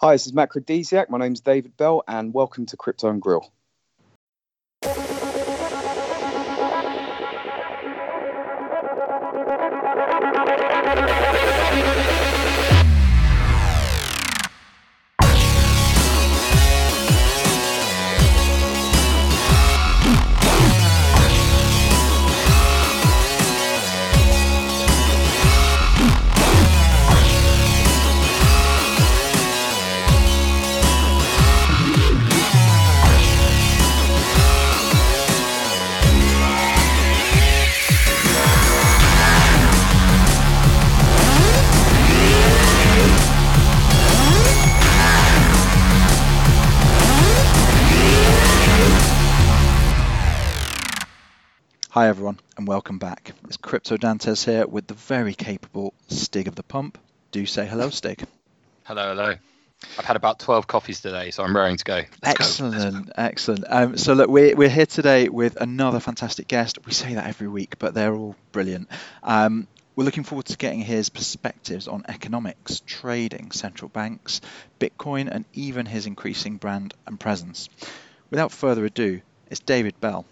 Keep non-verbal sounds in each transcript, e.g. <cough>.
Hi, this is Macrodesiac. My name's David Bell, and welcome to Crypto and Grill. Crypto Dantes here with the very capable Stig of the Pump. Do say hello, <laughs> Stig. Hello, hello. I've had about 12 coffees today, so I'm raring to go. Let's excellent, go. excellent. Um, so look, we're, we're here today with another fantastic guest. We say that every week, but they're all brilliant. Um, we're looking forward to getting his perspectives on economics, trading, central banks, Bitcoin, and even his increasing brand and presence. Without further ado, it's David Bell.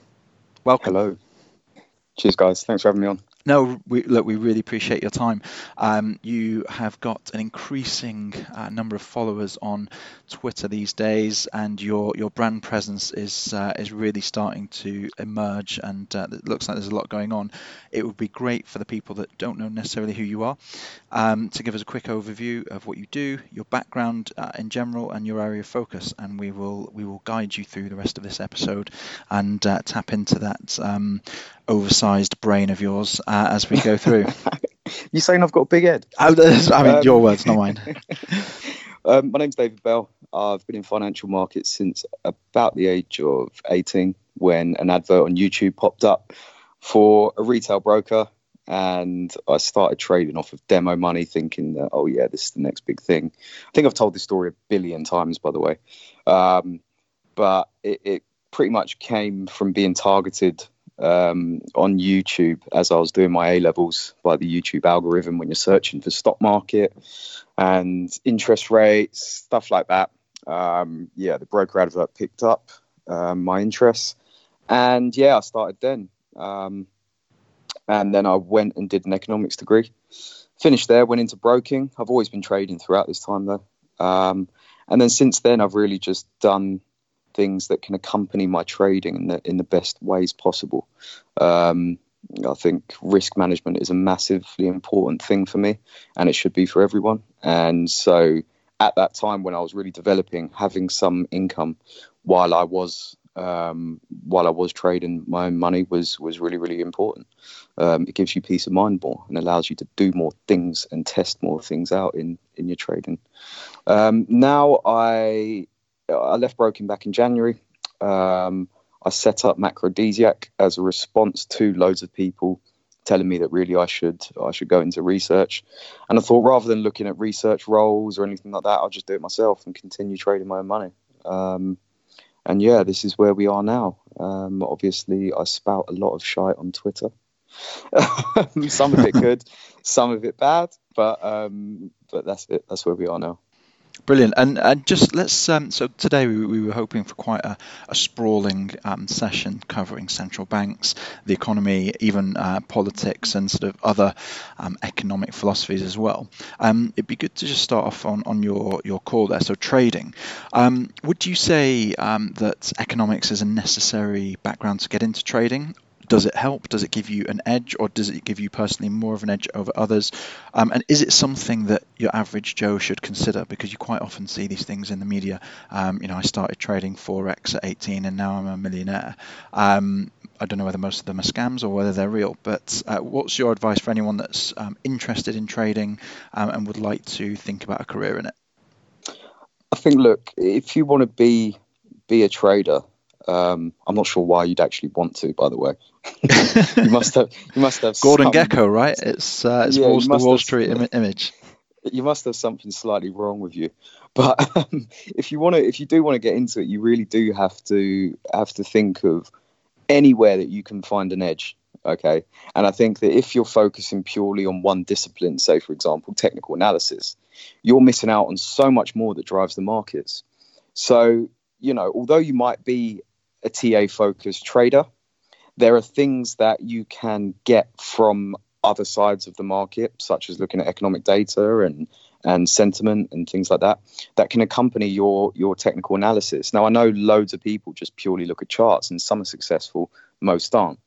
Welcome. Hello. Cheers, guys. Thanks for having me on. No, we, look, we really appreciate your time. Um, you have got an increasing uh, number of followers on Twitter these days, and your your brand presence is uh, is really starting to emerge, and uh, it looks like there's a lot going on. It would be great for the people that don't know necessarily who you are um, to give us a quick overview of what you do, your background uh, in general, and your area of focus, and we will we will guide you through the rest of this episode and uh, tap into that um, oversized brain of yours uh, as we go through. <laughs> you saying I've got a big head? I mean, um, your words, not mine. <laughs> <laughs> um, my name's David Bell. I've been in financial markets since about the age of 18 when an advert on YouTube popped up for a retail broker. And I started trading off of demo money, thinking that, oh, yeah, this is the next big thing. I think I've told this story a billion times, by the way. Um, but it, it pretty much came from being targeted um, on YouTube as I was doing my A levels by the YouTube algorithm when you're searching for stock market and interest rates, stuff like that. Um, yeah, the broker advert picked up um, my interest. and yeah, I started then. Um, and then I went and did an economics degree. Finished there, went into broking. I've always been trading throughout this time though. Um, and then since then, I've really just done things that can accompany my trading in the in the best ways possible. Um, I think risk management is a massively important thing for me, and it should be for everyone. And so, at that time when I was really developing, having some income while I was um, while I was trading my own money was was really really important. Um, it gives you peace of mind more and allows you to do more things and test more things out in in your trading. Um, now I I left Broking back in January. Um, I set up Macrodesiac as a response to loads of people telling me that really I should I should go into research. And I thought rather than looking at research roles or anything like that, I'll just do it myself and continue trading my own money. Um, and yeah, this is where we are now. Um, obviously, I spout a lot of shite on Twitter. <laughs> some of it good, <laughs> some of it bad, but um, but that's it. That's where we are now. Brilliant. And, and just let's, um, so today we, we, were hoping for quite a, a sprawling um, session covering central banks, the economy, even uh, politics, and sort of other um, economic philosophies as well. Um, it'd be good to just start off on, on your, your call there. So, trading. Um, would you say um, that economics is a necessary background to get into trading? Does it help? Does it give you an edge, or does it give you personally more of an edge over others? Um, and is it something that your average Joe should consider? Because you quite often see these things in the media. Um, you know, I started trading forex at 18, and now I'm a millionaire. Um, I don't know whether most of them are scams or whether they're real. But uh, what's your advice for anyone that's um, interested in trading um, and would like to think about a career in it? I think, look, if you want to be be a trader, um, I'm not sure why you'd actually want to, by the way. <laughs> you must have. You must have. Gordon some, Gekko, right? It's uh, it's yeah, Wall, the Wall Street Im- image. You must have something slightly wrong with you. But <laughs> um, if you want to, if you do want to get into it, you really do have to have to think of anywhere that you can find an edge. Okay. And I think that if you're focusing purely on one discipline, say, for example, technical analysis, you're missing out on so much more that drives the markets. So, you know, although you might be a TA focused trader, there are things that you can get from other sides of the market, such as looking at economic data and and sentiment and things like that, that can accompany your your technical analysis. Now, I know loads of people just purely look at charts, and some are successful, most aren't.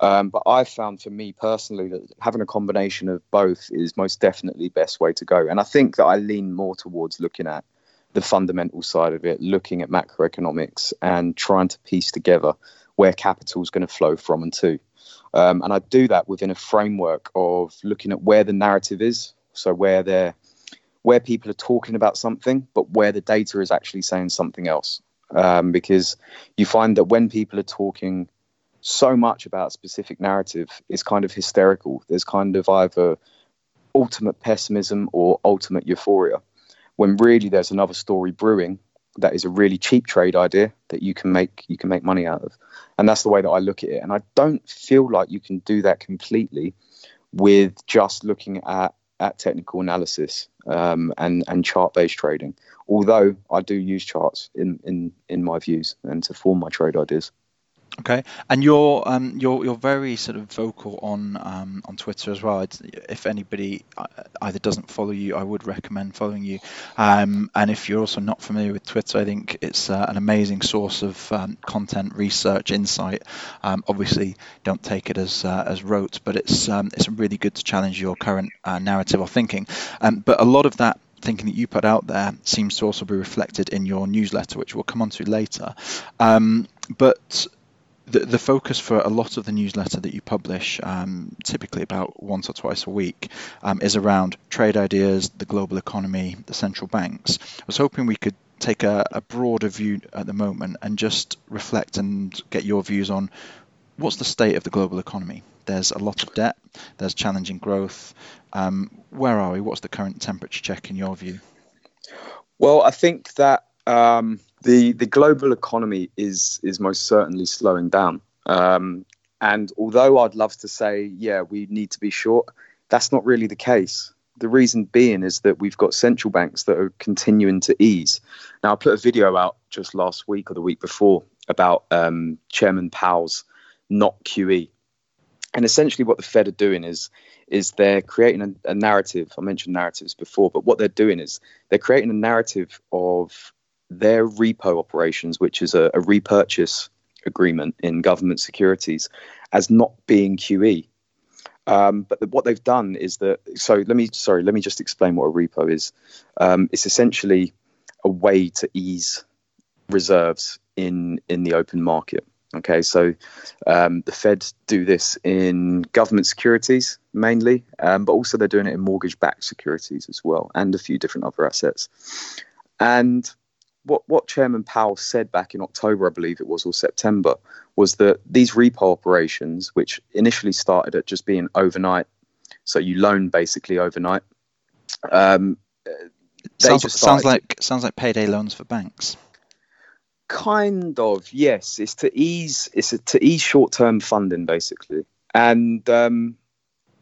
Um, but I've found for me personally that having a combination of both is most definitely best way to go. And I think that I lean more towards looking at the fundamental side of it, looking at macroeconomics and trying to piece together where capital is going to flow from and to. Um, and I do that within a framework of looking at where the narrative is, so where they're where people are talking about something, but where the data is actually saying something else. Um, because you find that when people are talking so much about specific narrative it's kind of hysterical. There's kind of either ultimate pessimism or ultimate euphoria, when really there's another story brewing that is a really cheap trade idea that you can make you can make money out of, and that's the way that I look at it. And I don't feel like you can do that completely with just looking at at technical analysis um, and and chart based trading. Although I do use charts in in in my views and to form my trade ideas. Okay, and you're um, you're you're very sort of vocal on um, on Twitter as well. It's, if anybody uh, either doesn't follow you, I would recommend following you. Um, and if you're also not familiar with Twitter, I think it's uh, an amazing source of um, content, research, insight. Um, obviously, don't take it as uh, as rote, but it's um, it's really good to challenge your current uh, narrative or thinking. but a lot of that thinking that you put out there seems to also be reflected in your newsletter, which we'll come on to later. But the, the focus for a lot of the newsletter that you publish, um, typically about once or twice a week, um, is around trade ideas, the global economy, the central banks. I was hoping we could take a, a broader view at the moment and just reflect and get your views on what's the state of the global economy. There's a lot of debt, there's challenging growth. Um, where are we? What's the current temperature check in your view? Well, I think that um, the the global economy is is most certainly slowing down. Um, and although I'd love to say, yeah, we need to be short, that's not really the case. The reason being is that we've got central banks that are continuing to ease. Now, I put a video out just last week or the week before about um, Chairman Powell's not QE. And essentially, what the Fed are doing is is they're creating a, a narrative. I mentioned narratives before, but what they're doing is they're creating a narrative of their repo operations, which is a, a repurchase agreement in government securities, as not being QE. Um, but the, what they've done is that. So let me sorry, let me just explain what a repo is. Um, it's essentially a way to ease reserves in in the open market. Okay, so um, the Fed do this in government securities mainly, um, but also they're doing it in mortgage-backed securities as well, and a few different other assets. And what what Chairman Powell said back in October, I believe it was, or September, was that these repo operations, which initially started at just being overnight, so you loan basically overnight. Um, sounds, sounds like sounds like payday loans for banks. Kind of, yes. It's to ease it's a, to ease short term funding basically, and um,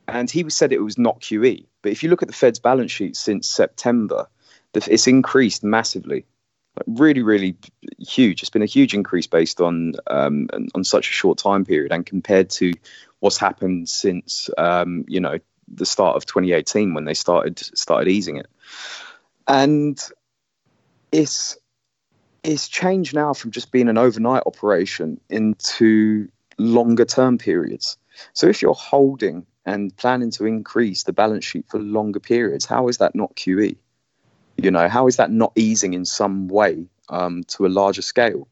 and he said it was not QE. But if you look at the Fed's balance sheet since September, it's increased massively really, really huge. It's been a huge increase based on um, on such a short time period, and compared to what's happened since um, you know the start of 2018 when they started started easing it, and it's it's changed now from just being an overnight operation into longer term periods. So if you're holding and planning to increase the balance sheet for longer periods, how is that not QE? You know, how is that not easing in some way um, to a larger scale?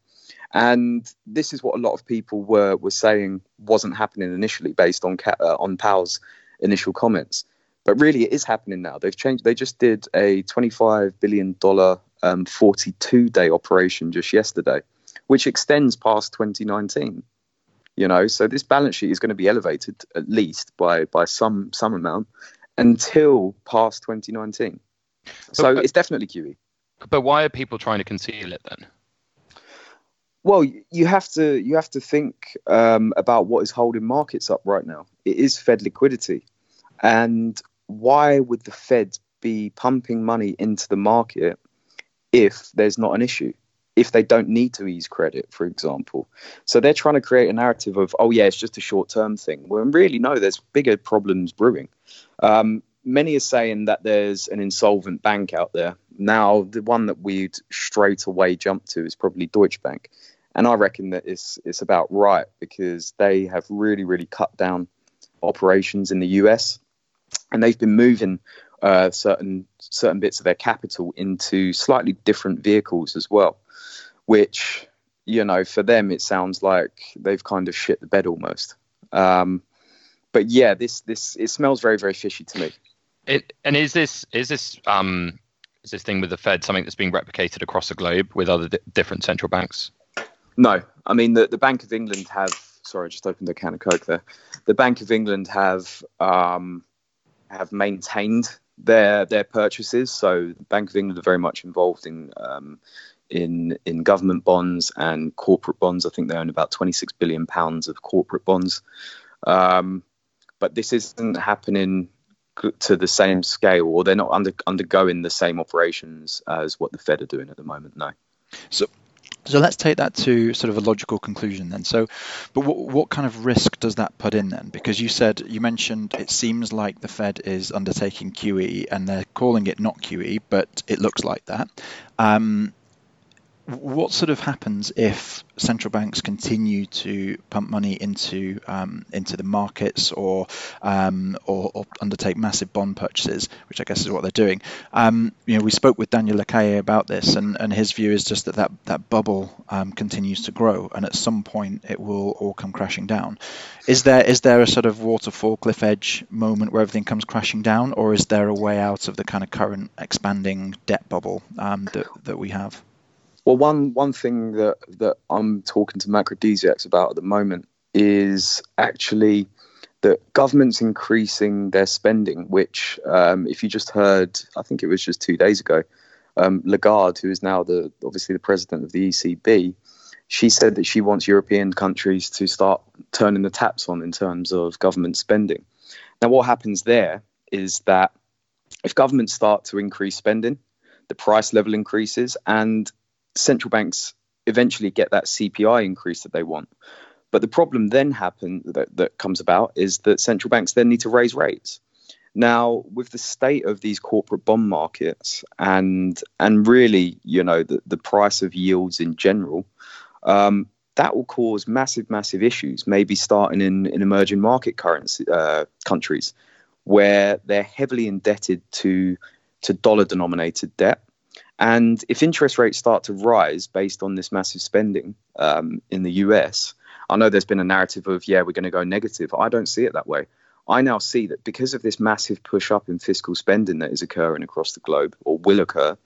And this is what a lot of people were were saying wasn't happening initially, based on uh, on Powell's initial comments. But really, it is happening now. They've changed. They just did a 25 billion dollar um, 42 day operation just yesterday, which extends past 2019. You know, so this balance sheet is going to be elevated at least by by some some amount until past 2019. So but, it's definitely QE. But why are people trying to conceal it then? Well, you have to you have to think um, about what is holding markets up right now. It is Fed liquidity, and why would the Fed be pumping money into the market if there's not an issue? If they don't need to ease credit, for example, so they're trying to create a narrative of, oh yeah, it's just a short-term thing. When really, no, there's bigger problems brewing. Um, many are saying that there's an insolvent bank out there. Now, the one that we'd straight away jump to is probably Deutsche Bank and I reckon that it's it's about right because they have really really cut down operations in the US, and they've been moving uh, certain certain bits of their capital into slightly different vehicles as well, which you know for them it sounds like they've kind of shit the bed almost. Um, but yeah, this this it smells very very fishy to me. It, and is this is this um is this thing with the Fed something that's being replicated across the globe with other di- different central banks? No, I mean the, the Bank of England have. Sorry, I just opened a can of Coke there. The Bank of England have um, have maintained their their purchases. So the Bank of England are very much involved in um, in in government bonds and corporate bonds. I think they own about 26 billion pounds of corporate bonds. Um, but this isn't happening to the same scale, or they're not under, undergoing the same operations as what the Fed are doing at the moment. No. So so let's take that to sort of a logical conclusion then. So, but what, what kind of risk does that put in then? Because you said, you mentioned it seems like the Fed is undertaking QE and they're calling it not QE, but it looks like that. Um, what sort of happens if central banks continue to pump money into um, into the markets or, um, or, or undertake massive bond purchases, which I guess is what they're doing? Um, you know, we spoke with Daniel Lacalle about this, and, and his view is just that that, that bubble um, continues to grow, and at some point it will all come crashing down. Is there is there a sort of waterfall cliff edge moment where everything comes crashing down, or is there a way out of the kind of current expanding debt bubble um, that that we have? Well, one one thing that that I'm talking to macrodesiacs about at the moment is actually that governments increasing their spending. Which, um, if you just heard, I think it was just two days ago, um, Lagarde, who is now the obviously the president of the ECB, she said that she wants European countries to start turning the taps on in terms of government spending. Now, what happens there is that if governments start to increase spending, the price level increases, and central banks eventually get that CPI increase that they want. But the problem then happen that, that comes about is that central banks then need to raise rates. Now, with the state of these corporate bond markets and and really, you know, the, the price of yields in general, um, that will cause massive, massive issues. Maybe starting in, in emerging market currency uh, countries where they're heavily indebted to to dollar denominated debt and if interest rates start to rise based on this massive spending um, in the US, I know there's been a narrative of, yeah, we're going to go negative. I don't see it that way. I now see that because of this massive push up in fiscal spending that is occurring across the globe or will occur,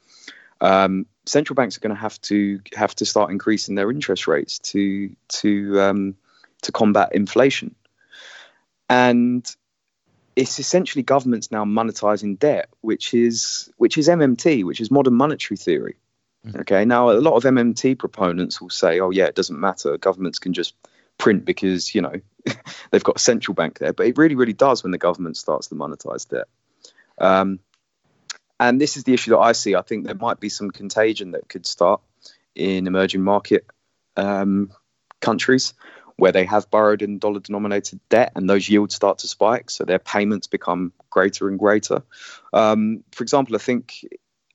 um, central banks are going to have to have to start increasing their interest rates to to um, to combat inflation. And it's essentially governments now monetizing debt, which is which is MMT, which is modern monetary theory. Mm-hmm. Okay, now a lot of MMT proponents will say, "Oh yeah, it doesn't matter. Governments can just print because you know <laughs> they've got a central bank there." But it really, really does when the government starts to monetize debt. Um, and this is the issue that I see. I think there might be some contagion that could start in emerging market um, countries where they have borrowed in dollar denominated debt and those yields start to spike. So their payments become greater and greater. Um, for example, I think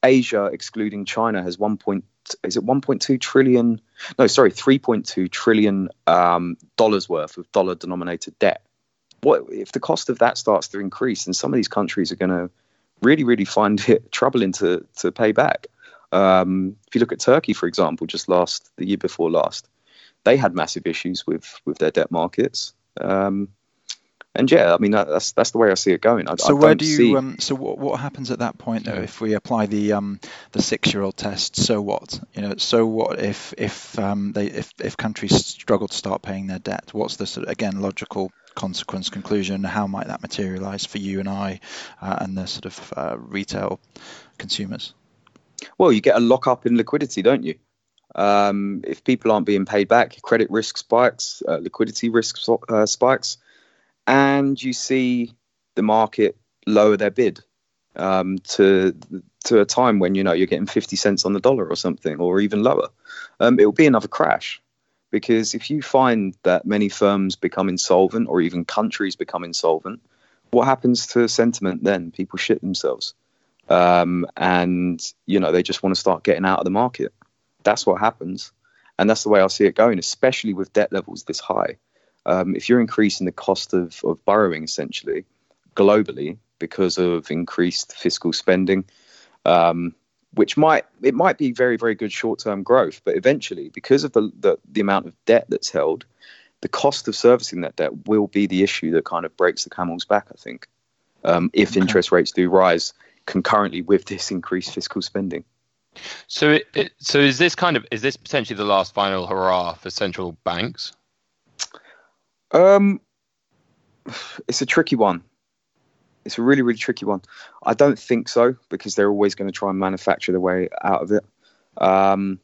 Asia, excluding China, has 1. Point, is it 1.2 trillion? No, sorry, 3.2 trillion um, dollars worth of dollar denominated debt. What if the cost of that starts to increase? And some of these countries are going to really, really find it <laughs> troubling to to pay back. Um, if you look at Turkey, for example, just last the year before last, they had massive issues with with their debt markets. Um, and yeah, I mean that's that's the way I see it going. I, so I where do you? See... Um, so what, what happens at that point though? If we apply the um, the six year old test, so what? You know, so what if if um, they if if countries struggle to start paying their debt? What's the sort of, again logical consequence conclusion? How might that materialize for you and I uh, and the sort of uh, retail consumers? Well, you get a lock up in liquidity, don't you? Um, if people aren't being paid back, credit risk spikes, uh, liquidity risk uh, spikes, and you see the market lower their bid um, to to a time when you know you're getting 50 cents on the dollar or something, or even lower. Um, it will be another crash because if you find that many firms become insolvent or even countries become insolvent, what happens to sentiment then? People shit themselves. Um, and, you know, they just want to start getting out of the market. That's what happens. And that's the way I see it going, especially with debt levels this high. Um, if you're increasing the cost of, of borrowing essentially globally because of increased fiscal spending, um, which might it might be very very good short term growth, but eventually because of the, the the amount of debt that's held, the cost of servicing that debt will be the issue that kind of breaks the camel's back. I think um, if okay. interest rates do rise concurrently with this increased fiscal spending. So, it, it, so is this kind of is this potentially the last final hurrah for central banks? Um, it's a tricky one. It's a really, really tricky one. I don't think so because they're always going to try and manufacture their way out of it. Um,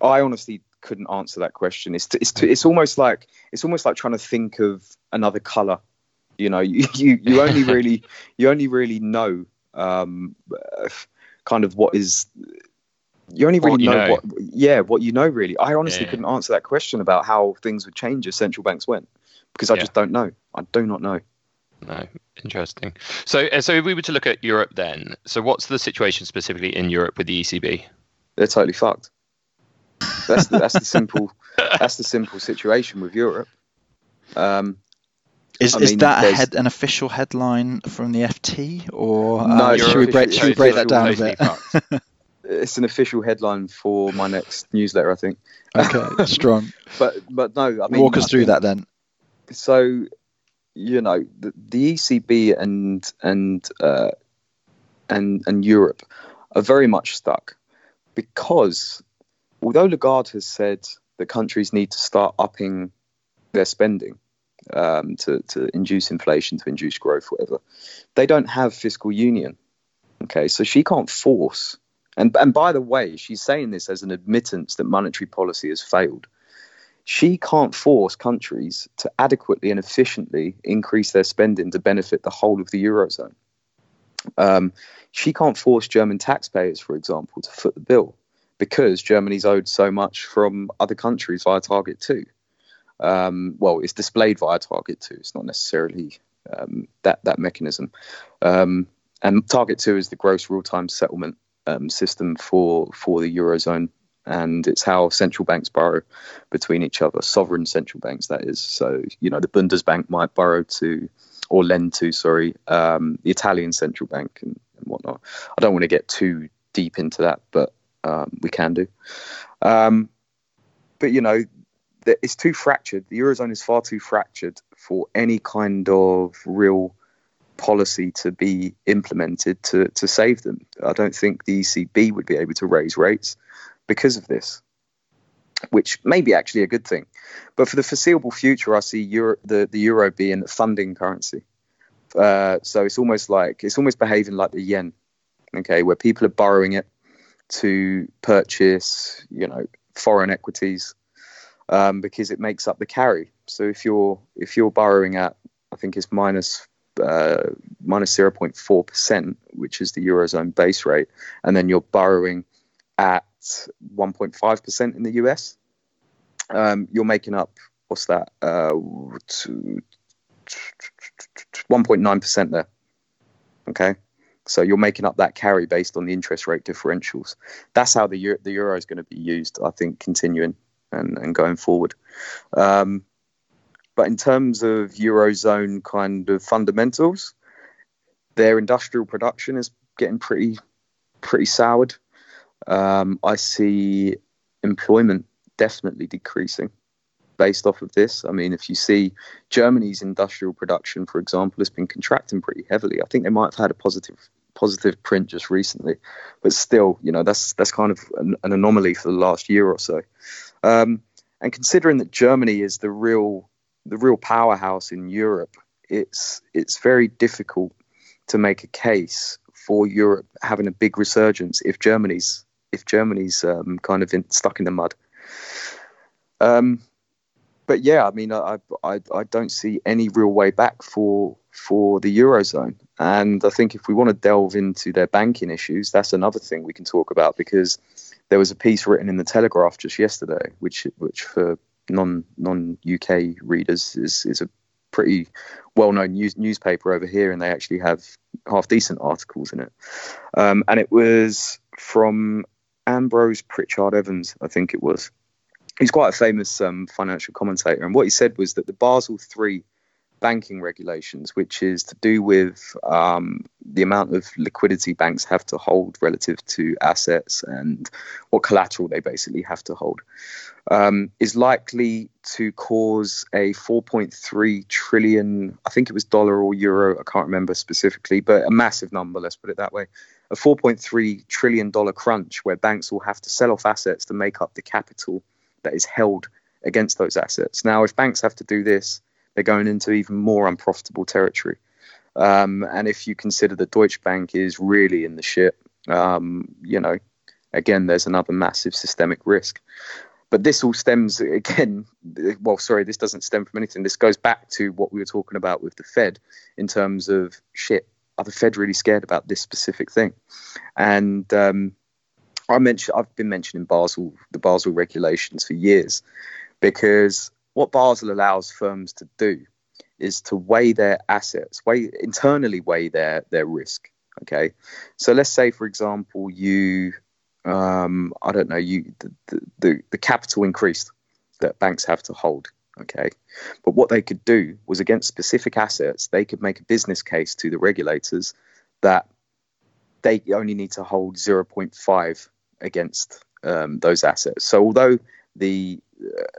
I honestly couldn't answer that question. It's it's it's almost like it's almost like trying to think of another color. You know, <laughs> you you, you only really you only really know um, kind of what is you only really know, know, what yeah what you know really. I honestly yeah. couldn't answer that question about how things would change if central banks went because i yeah. just don't know. I do not know. No interesting. So uh, so if we were to look at europe then so what's the situation specifically in europe with the ecb they're totally fucked. That's the, that's the <laughs> simple that's the simple situation with europe. Um, is, is mean, that head, an official headline from the FT, or no, uh, should, we break, should we break that down a bit? <laughs> it's an official headline for my next newsletter, I think. Okay, <laughs> strong. but but no, I mean, walk us I through that then. So, you know, the, the ECB and and uh, and and Europe are very much stuck because although Lagarde has said that countries need to start upping their spending um, to to induce inflation, to induce growth, whatever, they don't have fiscal union. Okay, so she can't force and, and by the way, she's saying this as an admittance that monetary policy has failed. She can't force countries to adequately and efficiently increase their spending to benefit the whole of the Eurozone. Um, she can't force German taxpayers, for example, to foot the bill because Germany's owed so much from other countries via Target 2. Um, well, it's displayed via Target 2. It's not necessarily um, that, that mechanism. Um, and Target 2 is the gross real time settlement um, system for for the eurozone, and it's how central banks borrow between each other, sovereign central banks, that is. So you know, the Bundesbank might borrow to or lend to, sorry, um, the Italian central bank and, and, whatnot. I don't want to get too deep into that, but um, we can do. Um, but you know, it's too fractured. The eurozone is far too fractured for any kind of real policy to be implemented to, to save them. I don't think the ECB would be able to raise rates because of this, which may be actually a good thing. But for the foreseeable future, I see Euro, the, the euro being a funding currency. Uh, so it's almost like it's almost behaving like the yen, okay, where people are borrowing it to purchase, you know, foreign equities um, because it makes up the carry. So if you're if you're borrowing at I think it's minus uh, minus 0.4%, which is the Eurozone base rate, and then you're borrowing at 1.5% in the US, um, you're making up, what's that, uh, 1.9% there. Okay. So you're making up that carry based on the interest rate differentials. That's how the euro, the euro is going to be used, I think, continuing and, and going forward. Um, but in terms of Eurozone kind of fundamentals, their industrial production is getting pretty pretty soured. Um, I see employment definitely decreasing based off of this. I mean, if you see Germany's industrial production, for example, has been contracting pretty heavily. I think they might have had a positive positive print just recently, but still, you know, that's that's kind of an, an anomaly for the last year or so. Um, and considering that Germany is the real the real powerhouse in Europe, it's it's very difficult to make a case for Europe having a big resurgence if Germany's if Germany's um, kind of in, stuck in the mud. Um, but yeah, I mean, I, I I don't see any real way back for for the eurozone. And I think if we want to delve into their banking issues, that's another thing we can talk about because there was a piece written in the Telegraph just yesterday, which which for non non UK readers is is a pretty well known news, newspaper over here, and they actually have half decent articles in it. Um, and it was from Ambrose Pritchard Evans, I think it was. He's quite a famous um, financial commentator, and what he said was that the Basel III banking regulations, which is to do with um, the amount of liquidity banks have to hold relative to assets and what collateral they basically have to hold, um, is likely to cause a 4.3 trillion, I think it was dollar or euro, I can't remember specifically, but a massive number, let's put it that way. A 4.3 trillion dollar crunch where banks will have to sell off assets to make up the capital that is held against those assets. Now, if banks have to do this, they're going into even more unprofitable territory. Um, and if you consider that Deutsche Bank is really in the shit, um, you know, again, there's another massive systemic risk. But this all stems <laughs> again. Well, sorry, this doesn't stem from anything. This goes back to what we were talking about with the Fed in terms of shit. Are the Fed really scared about this specific thing? And um, I mentioned I've been mentioning Basel, the Basel regulations for years, because what Basel allows firms to do is to weigh their assets, weigh internally weigh their their risk. Okay, so let's say, for example, you, um, I don't know, you the, the the capital increased that banks have to hold. Okay, but what they could do was against specific assets, they could make a business case to the regulators that they only need to hold 0.5 against um, those assets. So although the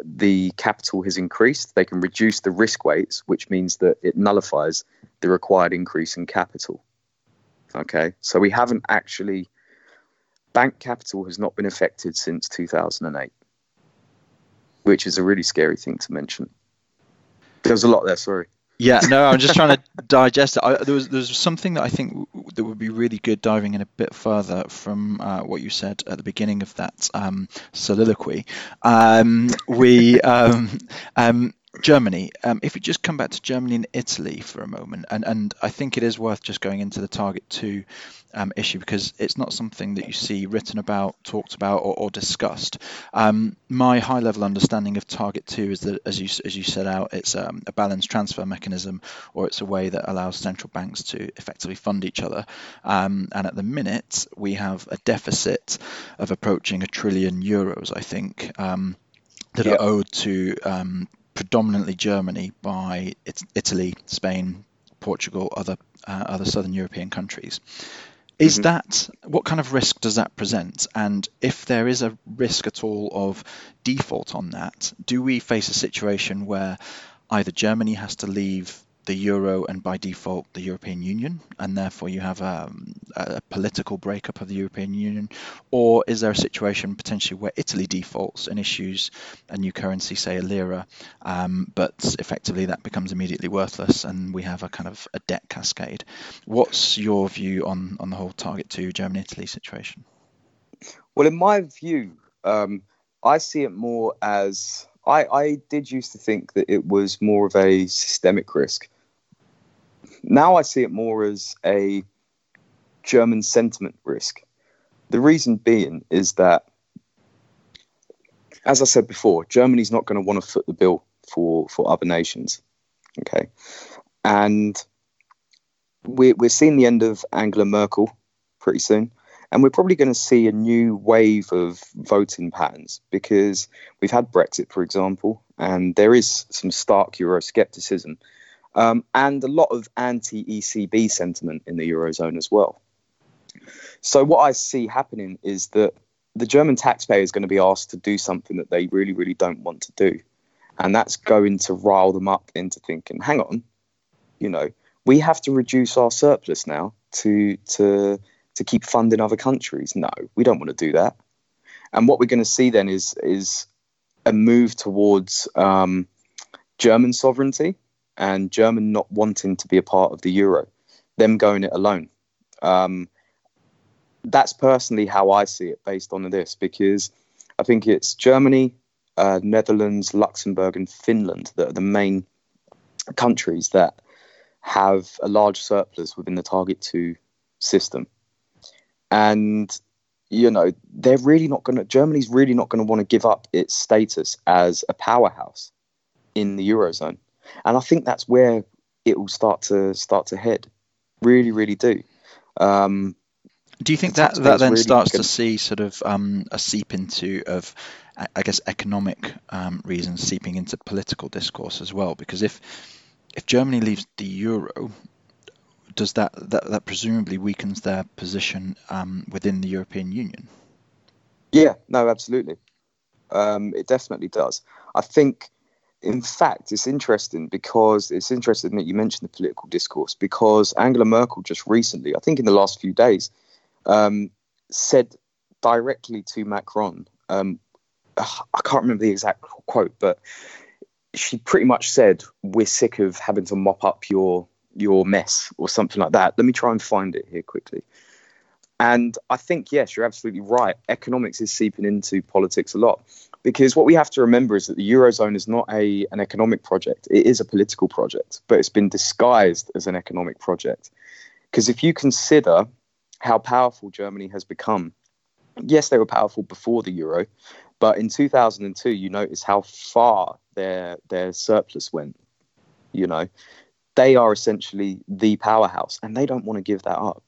the capital has increased, they can reduce the risk weights, which means that it nullifies the required increase in capital. Okay, so we haven't actually, bank capital has not been affected since 2008, which is a really scary thing to mention. There's a lot there, sorry. Yeah, no, I'm just trying to <laughs> digest it. I, there was there's something that I think that would be really good diving in a bit further from uh, what you said at the beginning of that um, soliloquy. Um, we um, um Germany. Um, if we just come back to Germany and Italy for a moment, and, and I think it is worth just going into the Target 2 um, issue because it's not something that you see written about, talked about, or, or discussed. Um, my high level understanding of Target 2 is that, as you, as you set out, it's um, a balance transfer mechanism or it's a way that allows central banks to effectively fund each other. Um, and at the minute, we have a deficit of approaching a trillion euros, I think. Um, that are owed to um, predominantly Germany by Italy, Spain, Portugal, other uh, other southern European countries. Is mm-hmm. that what kind of risk does that present? And if there is a risk at all of default on that, do we face a situation where either Germany has to leave the euro and by default the European Union, and therefore you have um, a political breakup of the European Union? Or is there a situation potentially where Italy defaults and issues a new currency, say a lira, um, but effectively that becomes immediately worthless and we have a kind of a debt cascade? What's your view on, on the whole Target 2 German Italy situation? Well, in my view, um, I see it more as I, I did used to think that it was more of a systemic risk. Now I see it more as a German sentiment risk. The reason being is that, as I said before, Germany's not going to want to foot the bill for, for other nations. Okay. And we're, we're seeing the end of Angela Merkel pretty soon. And we're probably going to see a new wave of voting patterns because we've had Brexit, for example, and there is some stark Euroscepticism um, and a lot of anti ECB sentiment in the Eurozone as well. So, what I see happening is that the German taxpayer is going to be asked to do something that they really, really don't want to do. And that's going to rile them up into thinking, hang on, you know, we have to reduce our surplus now to, to, to keep funding other countries. No, we don't want to do that. And what we're going to see then is, is a move towards um, German sovereignty and German not wanting to be a part of the euro, them going it alone. Um, that's personally how I see it based on this because I think it's Germany, uh, Netherlands, Luxembourg, and Finland that are the main countries that have a large surplus within the Target 2 system. And, you know, they're really not going to, Germany's really not going to want to give up its status as a powerhouse in the Eurozone. And I think that's where it will start to start to head. Really, really do. Um, do you think that that then really starts to see sort of um, a seep into of, I guess, economic um, reasons seeping into political discourse as well? Because if if Germany leaves the euro, does that that, that presumably weakens their position um, within the European Union? Yeah, no, absolutely. Um, it definitely does. I think, in fact, it's interesting because it's interesting that you mentioned the political discourse because Angela Merkel just recently, I think in the last few days, um, said directly to Macron. Um, I can't remember the exact quote, but she pretty much said, "We're sick of having to mop up your your mess" or something like that. Let me try and find it here quickly. And I think yes, you're absolutely right. Economics is seeping into politics a lot because what we have to remember is that the eurozone is not a an economic project; it is a political project, but it's been disguised as an economic project. Because if you consider how powerful Germany has become. Yes, they were powerful before the euro, but in 2002, you notice how far their their surplus went. You know, they are essentially the powerhouse, and they don't want to give that up.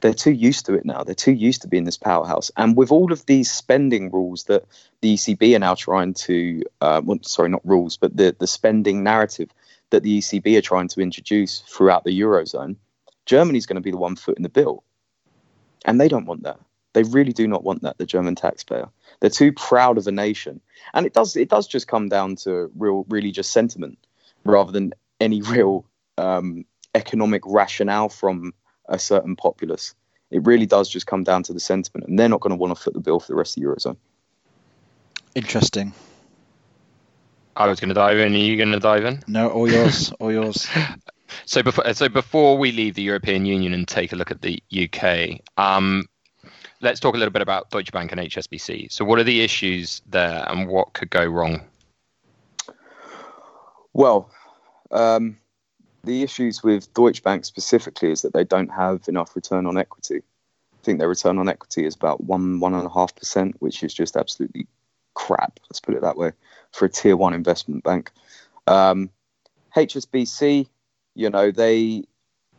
They're too used to it now. They're too used to being this powerhouse. And with all of these spending rules that the ECB are now trying to, uh, well, sorry, not rules, but the, the spending narrative that the ECB are trying to introduce throughout the Eurozone, Germany's going to be the one foot in the bill. And they don't want that. They really do not want that, the German taxpayer. They're too proud of a nation. And it does it does just come down to real really just sentiment rather than any real um, economic rationale from a certain populace. It really does just come down to the sentiment, and they're not going to want to foot the bill for the rest of the eurozone. Interesting. I was going to dive in. Are you going to dive in? No, all yours, <laughs> all yours. So before, so before we leave the European Union and take a look at the UK, um, let's talk a little bit about Deutsche Bank and HSBC. So, what are the issues there, and what could go wrong? Well, um, the issues with Deutsche Bank specifically is that they don't have enough return on equity. I think their return on equity is about one one and a half percent, which is just absolutely crap. Let's put it that way for a tier one investment bank. Um, HSBC you know, they,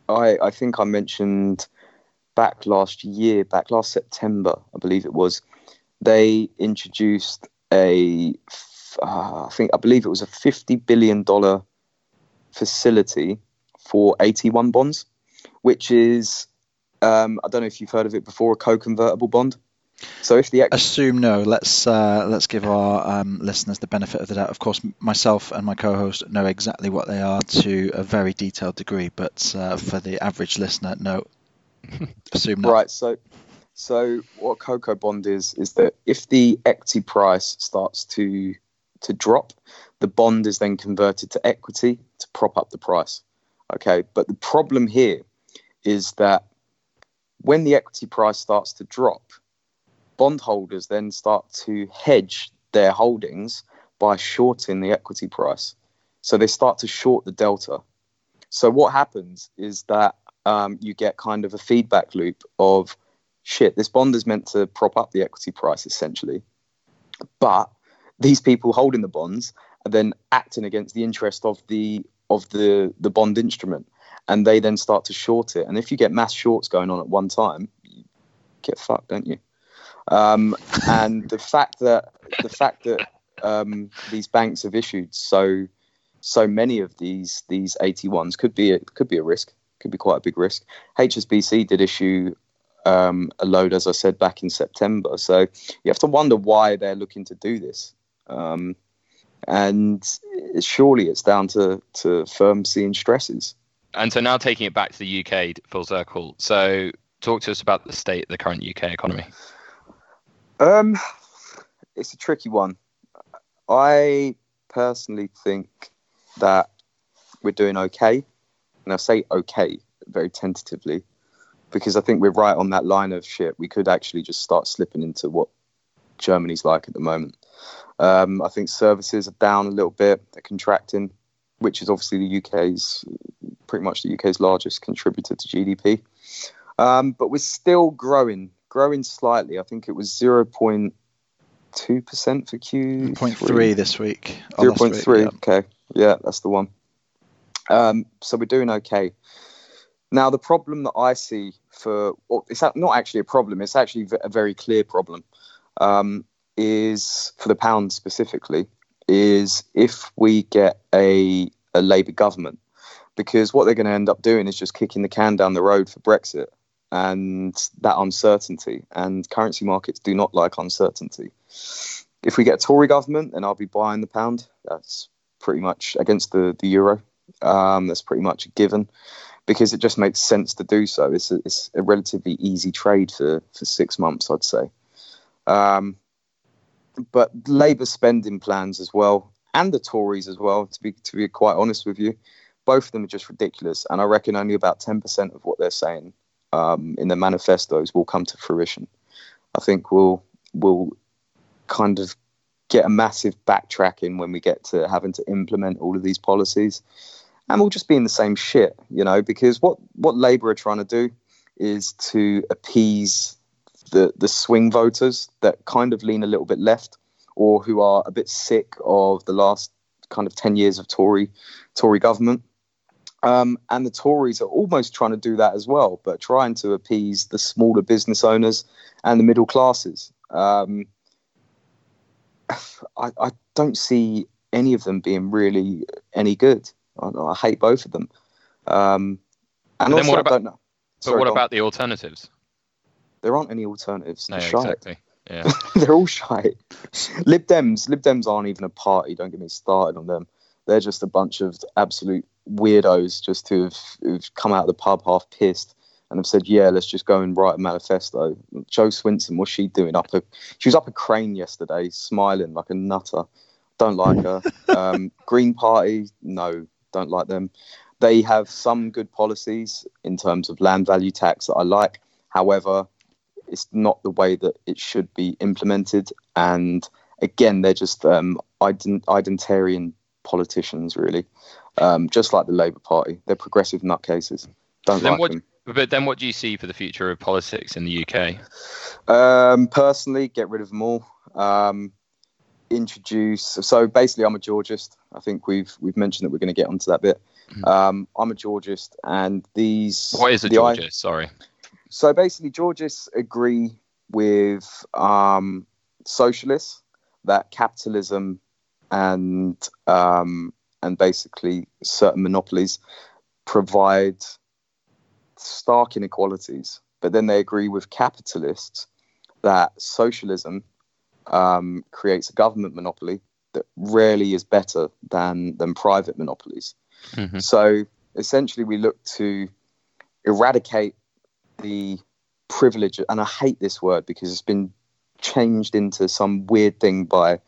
I, I think I mentioned back last year, back last September, I believe it was, they introduced a, uh, I think, I believe it was a $50 billion facility for AT1 bonds, which is, um, I don't know if you've heard of it before, a co convertible bond. So if the ex- assume no, let's uh, let's give our um, listeners the benefit of the doubt. Of course, myself and my co-host know exactly what they are to a very detailed degree, but uh, for the average listener, no. <laughs> assume no. Right. So, so what CoCo bond is is that if the equity price starts to to drop, the bond is then converted to equity to prop up the price. Okay, but the problem here is that when the equity price starts to drop, bondholders then start to hedge their holdings by shorting the equity price. So they start to short the delta. So what happens is that um, you get kind of a feedback loop of shit, this bond is meant to prop up the equity price essentially. But these people holding the bonds then acting against the interest of the of the the bond instrument and they then start to short it. And if you get mass shorts going on at one time, you get fucked, don't you? Um, and the fact that the fact that um, these banks have issued so so many of these these AT1s could be a, could be a risk, could be quite a big risk. HSBC did issue um, a load, as I said, back in September. So you have to wonder why they're looking to do this. Um, and surely it's down to, to firms seeing stresses. And so now taking it back to the UK full circle. So talk to us about the state of the current UK economy. Um, it's a tricky one. I personally think that we're doing okay, and I say okay very tentatively. because I think we're right on that line of shit. We could actually just start slipping into what Germany's like at the moment. Um, I think services are down a little bit, they're contracting, which is obviously the UK's pretty much the UK's largest contributor to GDP. Um, but we're still growing, growing slightly. I think it was 0.2% for Q. 0.3 this week. 0.3, yeah. okay. Yeah, that's the one. Um, so we're doing okay. Now, the problem that I see for, well, it's not actually a problem, it's actually a very clear problem, um, is for the pound specifically, is if we get a, a Labour government, because what they're going to end up doing is just kicking the can down the road for Brexit and that uncertainty. And currency markets do not like uncertainty. If we get a Tory government, then I'll be buying the pound. That's pretty much against the, the euro. Um, that's pretty much a given because it just makes sense to do so. It's a, it's a relatively easy trade for, for six months, I'd say. Um, but Labour spending plans as well, and the Tories as well, to be to be quite honest with you, both of them are just ridiculous. And I reckon only about ten percent of what they're saying um, in their manifestos will come to fruition. I think we'll we'll kind of get a massive backtracking when we get to having to implement all of these policies and we'll just be in the same shit, you know, because what what Labour are trying to do is to appease the the swing voters that kind of lean a little bit left or who are a bit sick of the last kind of 10 years of Tory Tory government. Um, and the Tories are almost trying to do that as well, but trying to appease the smaller business owners and the middle classes. Um, <sighs> I, I, don't see any of them being really any good. I, I hate both of them. Um, and also, what about, I don't know. Sorry, but what about the alternatives? There aren't any alternatives. No, exactly. Yeah. <laughs> They're all shy. Lib Dems, Lib Dems aren't even a party. Don't get me started on them. They're just a bunch of absolute weirdos just who've, who've come out of the pub half pissed and have said, "Yeah, let's just go and write a manifesto." Jo Swinson, what's she doing up a? She was up a crane yesterday, smiling like a nutter. Don't like her. <laughs> Um, Green Party, no, don't like them. They have some good policies in terms of land value tax that I like. However, it's not the way that it should be implemented. And again, they're just um, ident- identitarian politicians, really, um, just like the Labour Party. They're progressive nutcases. Don't then like what, them. But then, what do you see for the future of politics in the UK? Um, personally, get rid of them all. Um, introduce. So basically, I'm a Georgist. I think we've we've mentioned that we're going to get onto that bit. Mm-hmm. Um, I'm a Georgist, and these. What is a the, Georgist? Sorry. So basically, Georgists agree with um, socialists that capitalism and um, and basically certain monopolies provide stark inequalities. But then they agree with capitalists that socialism um, creates a government monopoly that rarely is better than than private monopolies. Mm-hmm. So essentially, we look to eradicate the privilege, and I hate this word because it's been changed into some weird thing by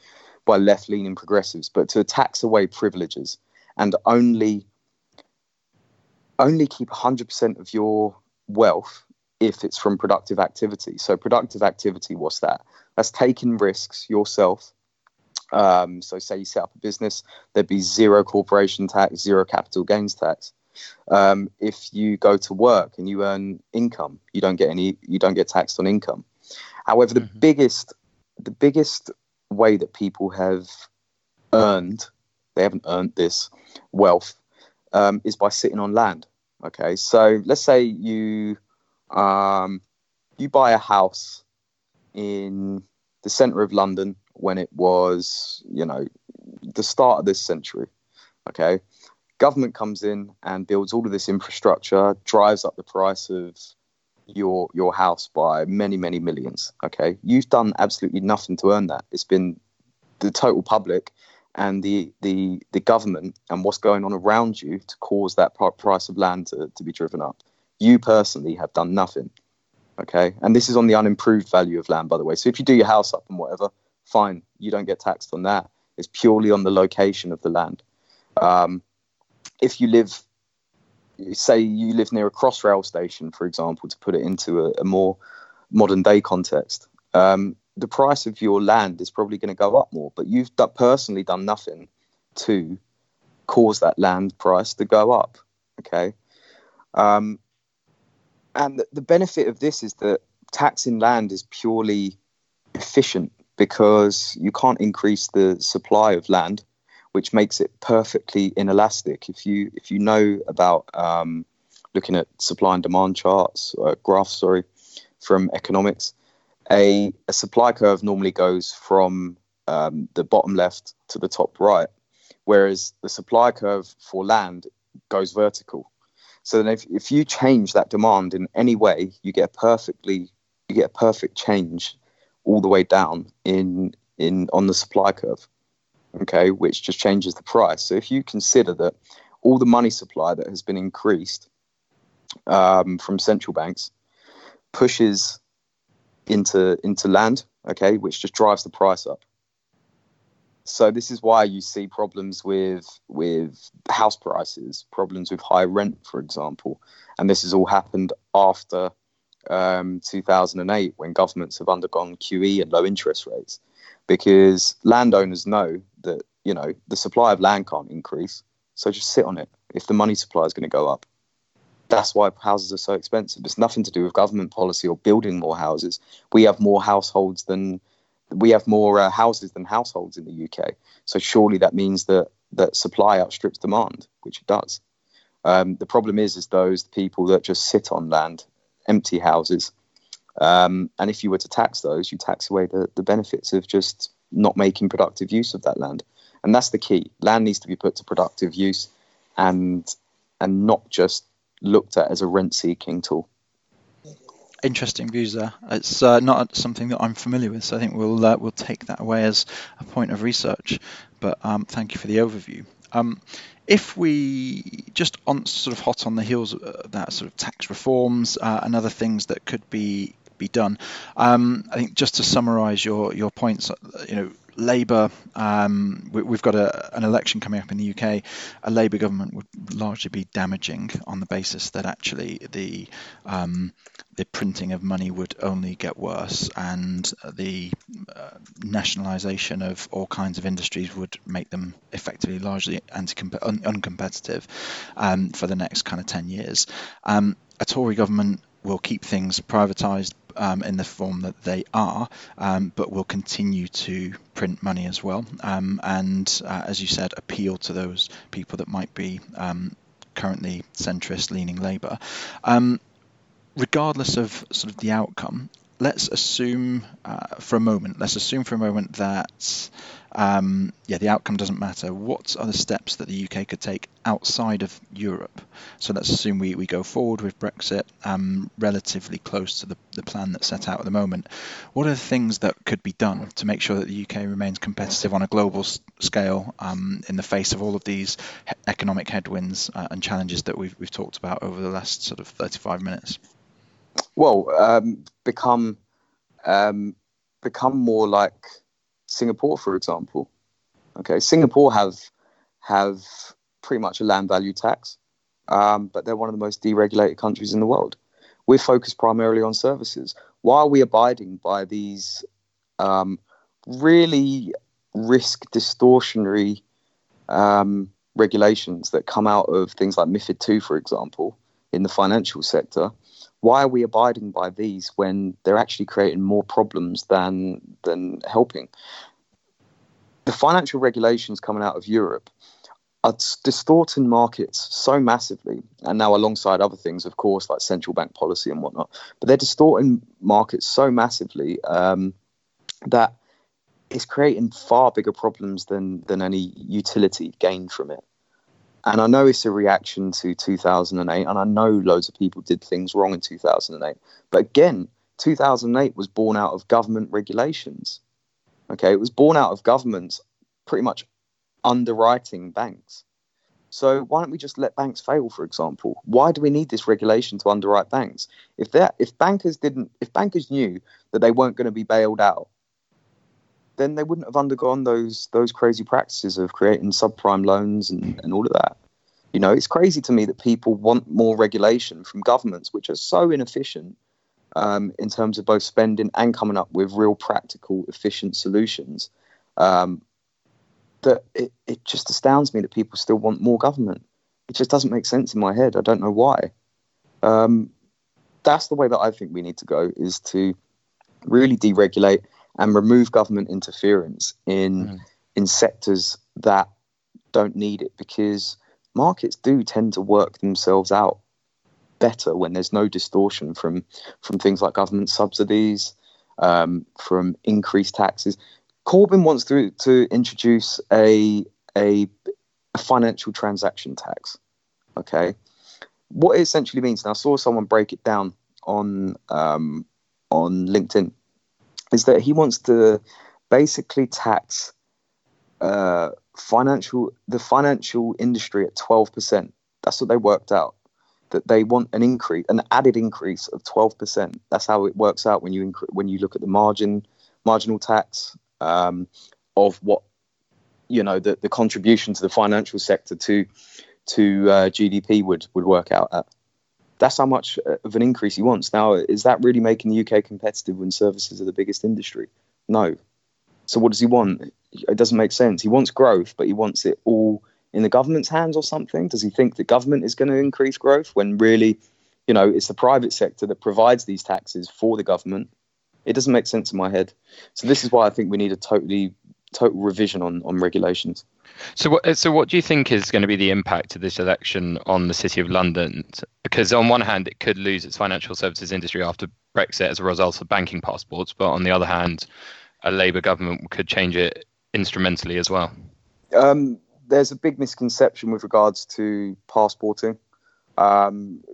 by left leaning progressives, but to tax away privileges and only only keep 100% of your wealth if it's from productive activity. So productive activity, what's that? That's taking risks yourself. Um, so say you set up a business, there'd be zero corporation tax, zero capital gains tax. Um, if you go to work and you earn income, you don't get any, you don't get taxed on income. However, the mm-hmm. biggest, the biggest way that people have earned, they haven't earned this wealth, um, is by sitting on land. Okay, so let's say you um, you buy a house in the centre of London when it was, you know, the start of this century. Okay, government comes in and builds all of this infrastructure, drives up the price of your your house by many many millions. Okay, you've done absolutely nothing to earn that. It's been the total public and the the the government and what's going on around you to cause that price of land to, to be driven up. You personally have done nothing. Okay, and this is on the unimproved value of land, by the way. So if you do your house up and whatever, fine, you don't get taxed on that. It's purely on the location of the land. Um, if you live say you live near a crossrail station, for example, to put it into a, a more modern day context, um, the price of your land is probably going to go up more. But you've personally done nothing to cause that land price to go up. Okay. Um, and the benefit of this is that taxing land is purely efficient because you can't increase the supply of land, which makes it perfectly inelastic. If you if you know about um, looking at supply and demand charts, uh, graphs, sorry, from economics, a, a supply curve normally goes from um, the bottom left to the top right, whereas the supply curve for land goes vertical. So then, if, if you change that demand in any way, you get a perfectly you get a perfect change all the way down in in on the supply curve. Okay, which just changes the price. So if you consider that all the money supply that has been increased um, from central banks pushes into into land, okay, which just drives the price up. So this is why you see problems with with house prices, problems with high rent, for example, and this has all happened after um, 2008 when governments have undergone QE and low interest rates, because landowners know that you know the supply of land can't increase, so just sit on it if the money supply is going to go up. That's why houses are so expensive. It's nothing to do with government policy or building more houses. We have more households than we have more uh, houses than households in the UK. So surely that means that that supply outstrips demand, which it does. Um, the problem is, is those people that just sit on land, empty houses, um, and if you were to tax those, you tax away the, the benefits of just not making productive use of that land, and that's the key. Land needs to be put to productive use, and and not just looked at as a rent-seeking tool interesting views there. It's uh, not something that I'm familiar with, so I think we'll uh, we'll take that away as a point of research. But um, thank you for the overview. Um, if we just on sort of hot on the heels of that sort of tax reforms uh, and other things that could be be done, um, I think just to summarise your your points, uh, you know, Labour, um, we, have got a, an election coming up in the UK. A Labour government would largely be damaging on the basis that actually the um, the printing of money would only get worse, and the uh, nationalisation of all kinds of industries would make them effectively largely un- uncompetitive um, for the next kind of ten years. Um, a Tory government will keep things privatised um, in the form that they are, um, but will continue to print money as well. Um, and uh, as you said, appeal to those people that might be um, currently centrist leaning Labour. Um, regardless of sort of the outcome, let's assume uh, for a moment, let's assume for a moment that um, yeah, the outcome doesn't matter. What are the steps that the UK could take outside of Europe? So let's assume we, we go forward with Brexit um, relatively close to the, the plan that's set out at the moment. What are the things that could be done to make sure that the UK remains competitive on a global s- scale um, in the face of all of these he- economic headwinds uh, and challenges that we've, we've talked about over the last sort of 35 minutes? Well, um, become um, become more like Singapore, for example. Okay, Singapore have have pretty much a land value tax, um, but they're one of the most deregulated countries in the world. We're focused primarily on services. Why are we abiding by these um, really risk distortionary um, regulations that come out of things like MIFID II, for example, in the financial sector? Why are we abiding by these when they're actually creating more problems than than helping? The financial regulations coming out of Europe are distorting markets so massively, and now alongside other things, of course, like central bank policy and whatnot, but they're distorting markets so massively um, that it's creating far bigger problems than than any utility gained from it. And I know it's a reaction to 2008, and I know loads of people did things wrong in 2008. But again, 2008 was born out of government regulations. Okay, it was born out of governments pretty much underwriting banks. So why don't we just let banks fail, for example? Why do we need this regulation to underwrite banks? If that if bankers didn't if bankers knew that they weren't going to be bailed out, then they wouldn't have undergone those those crazy practices of creating subprime loans and, and all of that. You know, it's crazy to me that people want more regulation from governments, which are so inefficient um, in terms of both spending and coming up with real practical, efficient solutions. Um, that it, it just astounds me that people still want more government. It just doesn't make sense in my head. I don't know why. Um, that's the way that I think we need to go is to really deregulate and remove government interference in mm. in sectors that don't need it because markets do tend to work themselves out better when there's no distortion from from things like government subsidies, um, from increased taxes. Corbyn wants to to introduce a, a a financial transaction tax. Okay, what it essentially means, and I saw someone break it down on um, on LinkedIn, is that he wants to basically tax uh, financial the financial industry at twelve percent. That's what they worked out that they want an increase, an added increase of 12%. That's how it works out when you inc- when you look at the margin, marginal tax um, of what you know the, the contribution to the financial sector to to uh, GDP would would work out at. That's how much uh, of an increase he wants. Now, is that really making the UK competitive when services are the biggest industry? No. So what does he want? It doesn't make sense. He wants growth, but he wants it all in the government's hands or something? Does he think the government is going to increase growth when really, you know, it's the private sector that provides these taxes for the government? It doesn't make sense in my head. So this is why I think we need a totally total revision on on regulations. So what so what do you think is going to be the impact of this election on the City of London? Because on one hand, it could lose its financial services industry after Brexit as a result of banking passports, but on the other hand, a Labour government could change it instrumentally as well. Um, there's a big misconception with regards to passporting. Um,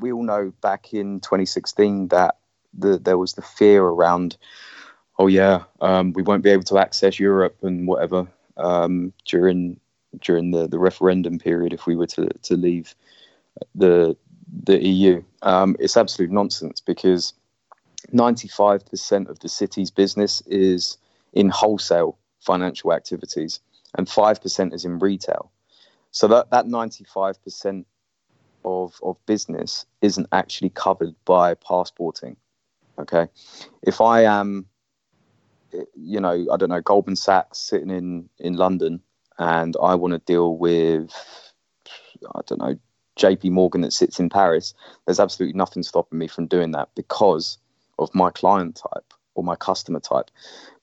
we all know back in 2016 that the, there was the fear around, oh yeah, um, we won't be able to access Europe and whatever um, during during the, the referendum period if we were to, to leave the the EU. Um, it's absolute nonsense because 95% of the city's business is in wholesale financial activities and 5% is in retail. So that, that 95% of, of business isn't actually covered by passporting. Okay. If I am, you know, I don't know, Goldman Sachs sitting in, in London and I want to deal with, I don't know, JP Morgan that sits in Paris, there's absolutely nothing stopping me from doing that because of my client type or my customer type.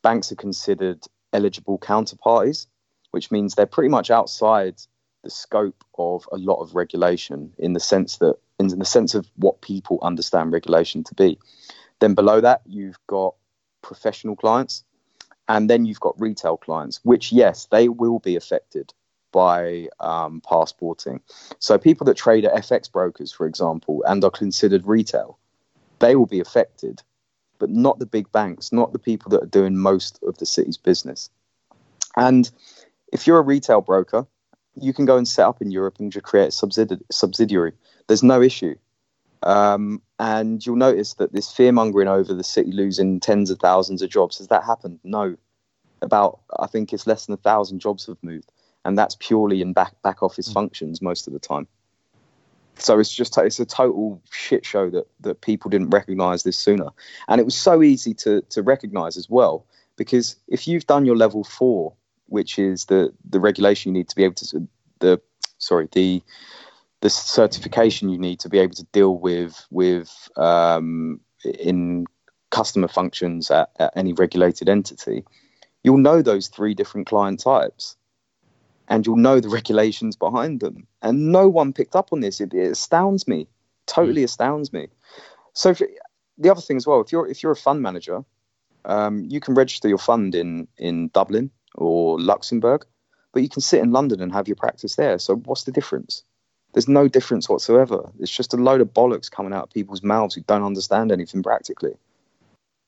Banks are considered eligible counterparties which means they're pretty much outside the scope of a lot of regulation in the sense that in the sense of what people understand regulation to be. Then below that, you've got professional clients, and then you've got retail clients, which yes, they will be affected by um, passporting. So people that trade at FX brokers, for example, and are considered retail, they will be affected, but not the big banks, not the people that are doing most of the city's business. And if you're a retail broker, you can go and set up in Europe and just create a subsidi- subsidiary. There's no issue. Um, and you'll notice that this fear mongering over the city losing tens of thousands of jobs has that happened? No. About I think it's less than a thousand jobs have moved, and that's purely in back back office mm. functions most of the time. So it's just it's a total shit show that that people didn't recognise this sooner, and it was so easy to to recognise as well because if you've done your level four which is the the regulation you need to be able to the sorry the the certification you need to be able to deal with with um, in customer functions at, at any regulated entity. You'll know those three different client types, and you'll know the regulations behind them. And no one picked up on this. It, it astounds me, totally mm. astounds me. So if, the other thing as well, if you're if you're a fund manager, um, you can register your fund in in Dublin or Luxembourg, but you can sit in London and have your practice there. So what's the difference? There's no difference whatsoever. It's just a load of bollocks coming out of people's mouths who don't understand anything practically.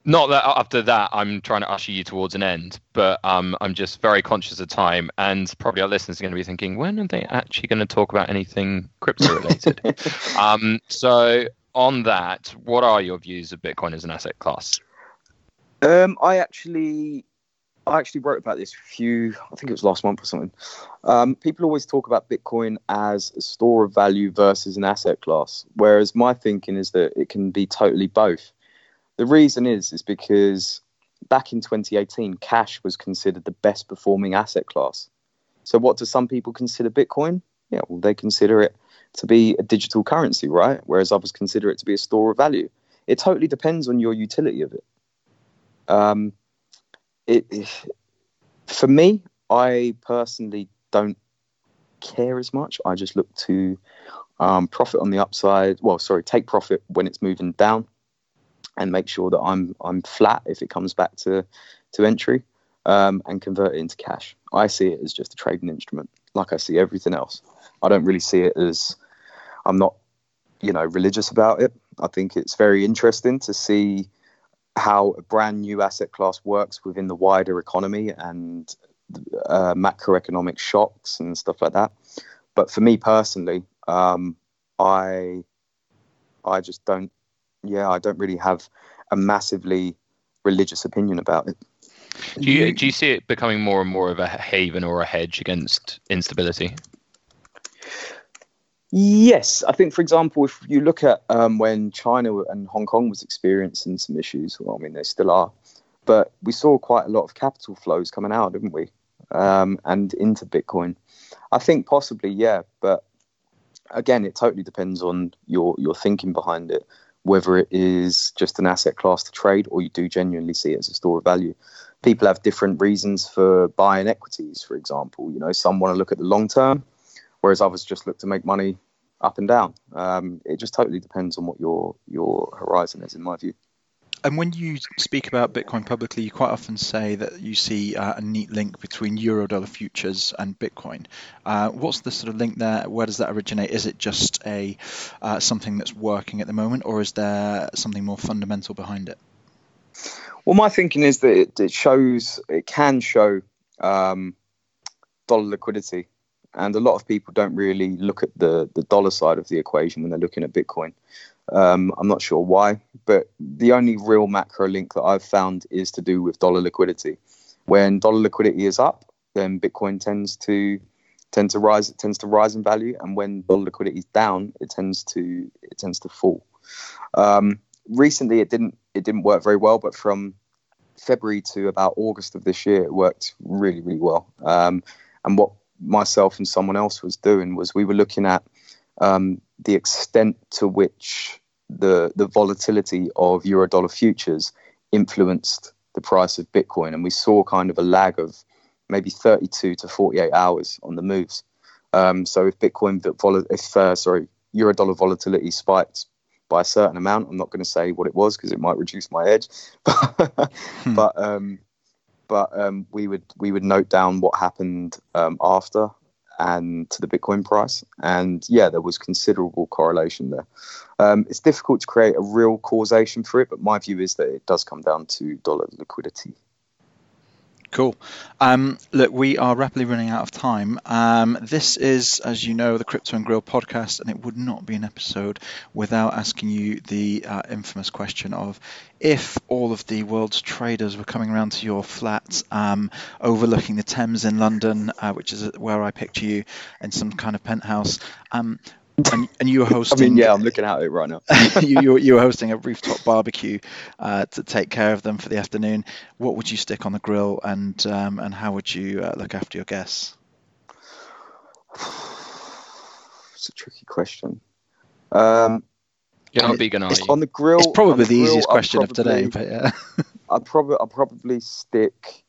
Not that after that I'm trying to usher you towards an end, but um, I'm just very conscious of time, and probably our listeners are going to be thinking, when are they actually going to talk about anything crypto related? <laughs> um, so on that, what are your views of Bitcoin as an asset class? Um, I actually I actually wrote about this a few, I think it was last month or something. Um, people always talk about Bitcoin as a store of value versus an asset class, whereas my thinking is that it can be totally both. The reason is is because back in 2018, cash was considered the best performing asset class. So, what do some people consider Bitcoin? Yeah, well, they consider it to be a digital currency, right? Whereas others consider it to be a store of value. It totally depends on your utility of it. Um, it, for me, I personally don't care as much. I just look to um, profit on the upside. Well, sorry, take profit when it's moving down, and make sure that I'm I'm flat if it comes back to to entry, um, and convert it into cash. I see it as just a trading instrument, like I see everything else. I don't really see it as I'm not, you know, religious about it. I think it's very interesting to see how a brand new asset class works within the wider economy and uh, macroeconomic shocks and stuff like that. But for me personally, um, I I just don't. Yeah, I don't really have a massively religious opinion about it. Do you do you see it becoming more and more of a haven or a hedge against instability? Yes, I think, for example, if you look at um, when China and Hong Kong was experiencing some issues, well, I mean, they still are, but we saw quite a lot of capital flows coming out, didn't we? Um, and into Bitcoin. I think possibly, yeah, but again, it totally depends on your your thinking behind it, whether it is just an asset class to trade or you do genuinely see it as a store of value. People have different reasons for buying equities, for example. You know, some want to look at the long term whereas others just look to make money up and down. Um, it just totally depends on what your your horizon is, in my view. And when you speak about Bitcoin publicly, you quite often say that you see uh, a neat link between Eurodollar futures and Bitcoin. Uh, what's the sort of link there? Where does that originate? Is it just a uh, something that's working at the moment, or is there something more fundamental behind it? Well, my thinking is that it, it shows, it can show um, dollar liquidity and a lot of people don't really look at the the dollar side of the equation when they're looking at Bitcoin. Um, I'm not sure why, but the only real macro link that I've found is to do with dollar liquidity. When dollar liquidity is up, then Bitcoin tends to tend to rise. It tends to rise in value, and when dollar liquidity is down, it tends to it tends to fall. Um, recently, it didn't it didn't work very well, but from February to about August of this year, it worked really really well. Um, and what myself and someone else was doing was we were looking at um, the extent to which the the volatility of euro dollar futures influenced the price of Bitcoin, and we saw kind of a lag of maybe 32 to 48 hours on the moves. Um, so if Bitcoin, if uh, sorry, euro dollar volatility spiked by a certain amount, I'm not going to say what it was because it might reduce my edge, <laughs> but, hmm. but um, but um, we would we would note down what happened um, after and to the Bitcoin price, and yeah, there was considerable correlation there. Um, it's difficult to create a real causation for it, but my view is that it does come down to dollar liquidity. Cool. Um, look, we are rapidly running out of time. Um, this is, as you know, the Crypto and Grill podcast, and it would not be an episode without asking you the uh, infamous question of if all of the world's traders were coming around to your flat um, overlooking the Thames in London, uh, which is where I picture you in some kind of penthouse, um, and, and you were hosting. <laughs> I mean, yeah, I'm looking at it right now. <laughs> you, you, you, were hosting a rooftop barbecue uh, to take care of them for the afternoon. What would you stick on the grill, and um, and how would you uh, look after your guests? <sighs> It's a tricky question. Um, You're not vegan, are you? On the grill. It's probably the, the grill, easiest question probably, of today, but yeah. <laughs> I'd probably I'd probably stick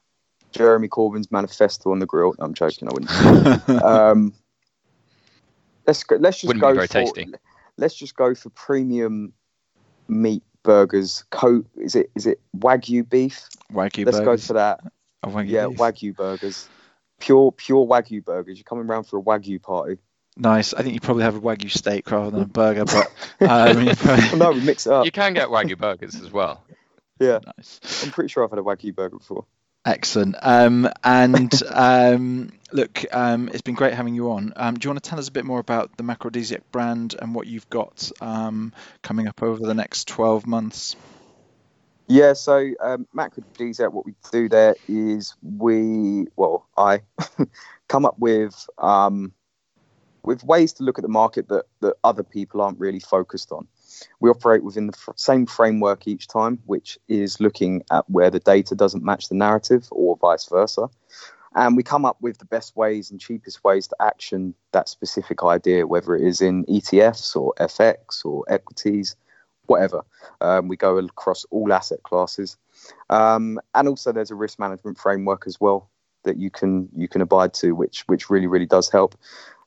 Jeremy Corbyn's manifesto on the grill. No, I'm joking. I wouldn't. um, let's go, let's just Wouldn't go be very for tasty. let's just go for premium meat burgers. Co is it is it wagyu beef? Wagyu Let's burgers. go for that. Oh, wagyu yeah, beef. wagyu burgers. Pure pure wagyu burgers. You're coming around for a wagyu party. Nice. I think you probably have a wagyu steak rather than a burger, but um, <laughs> no, we mix it up. You can get wagyu burgers as well. Yeah, nice. I'm pretty sure I've had a wagyu burger before. Excellent. Um, and <laughs> um, look, um, it's been great having you on. Um, do you want to tell us a bit more about the Macrodesiac brand and what you've got um, coming up over the next 12 months? Yeah, so um, Macrodesiac, what we do there is we, well, I <laughs> come up with um, with ways to look at the market that, that other people aren't really focused on. We operate within the f- same framework each time, which is looking at where the data doesn't match the narrative or vice versa. And we come up with the best ways and cheapest ways to action that specific idea, whether it is in ETFs or FX or equities, whatever. Um, we go across all asset classes. Um, and also there's a risk management framework as well that you can you can abide to, which which really really does help.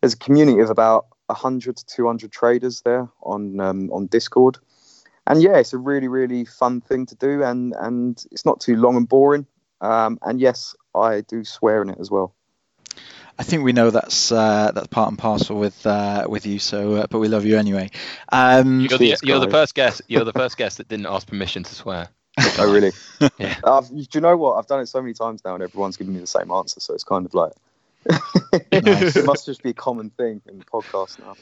There's a community of about 100 to 200 traders there on um, on Discord, and yeah, it's a really really fun thing to do, and and it's not too long and boring. Um, and yes, I do swear in it as well. I think we know that's uh, that's part and parcel with uh, with you. So, uh, but we love you anyway. Um, you're, the, you're the, first guest. You're the first guest that didn't ask permission to swear. <laughs> oh really? <laughs> yeah. do you know what? I've done it so many times now, and everyone's giving me the same answer. So it's kind of like nice. <laughs> it must just be a common thing in the podcast now.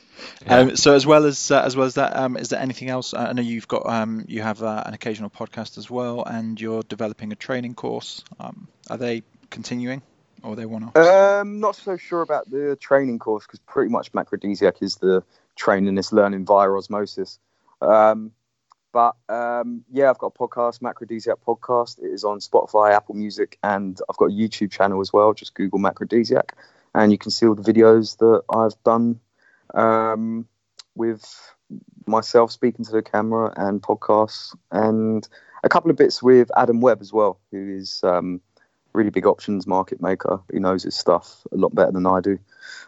Um, so as well as uh, as well as that, um, is there anything else? I know you've got um, you have uh, an occasional podcast as well, and you're developing a training course. Um, are they continuing? Or they want to? Um, not so sure about the training course because pretty much Macrodesiac is the training is learning via osmosis. Um, but um, yeah, I've got a podcast, Macrodesiac podcast. It is on Spotify, Apple Music, and I've got a YouTube channel as well. Just Google Macrodesiac, and you can see all the videos that I've done um, with myself speaking to the camera and podcasts, and a couple of bits with Adam Webb as well, who is um, really big options market maker. He knows his stuff a lot better than I do.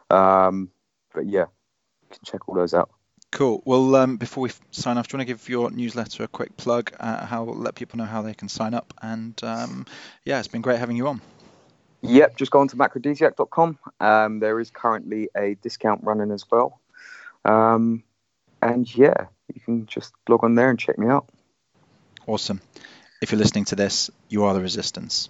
Um, but yeah, you can check all those out. Cool. Well, um, before we sign off, do you want to give your newsletter a quick plug? Uh, how let people know how they can sign up? And um, yeah, it's been great having you on. Yep, just go on to macrodesiac.com. Um, there is currently a discount running as well. Um, and yeah, you can just log on there and check me out. Awesome. If you're listening to this, you are the resistance.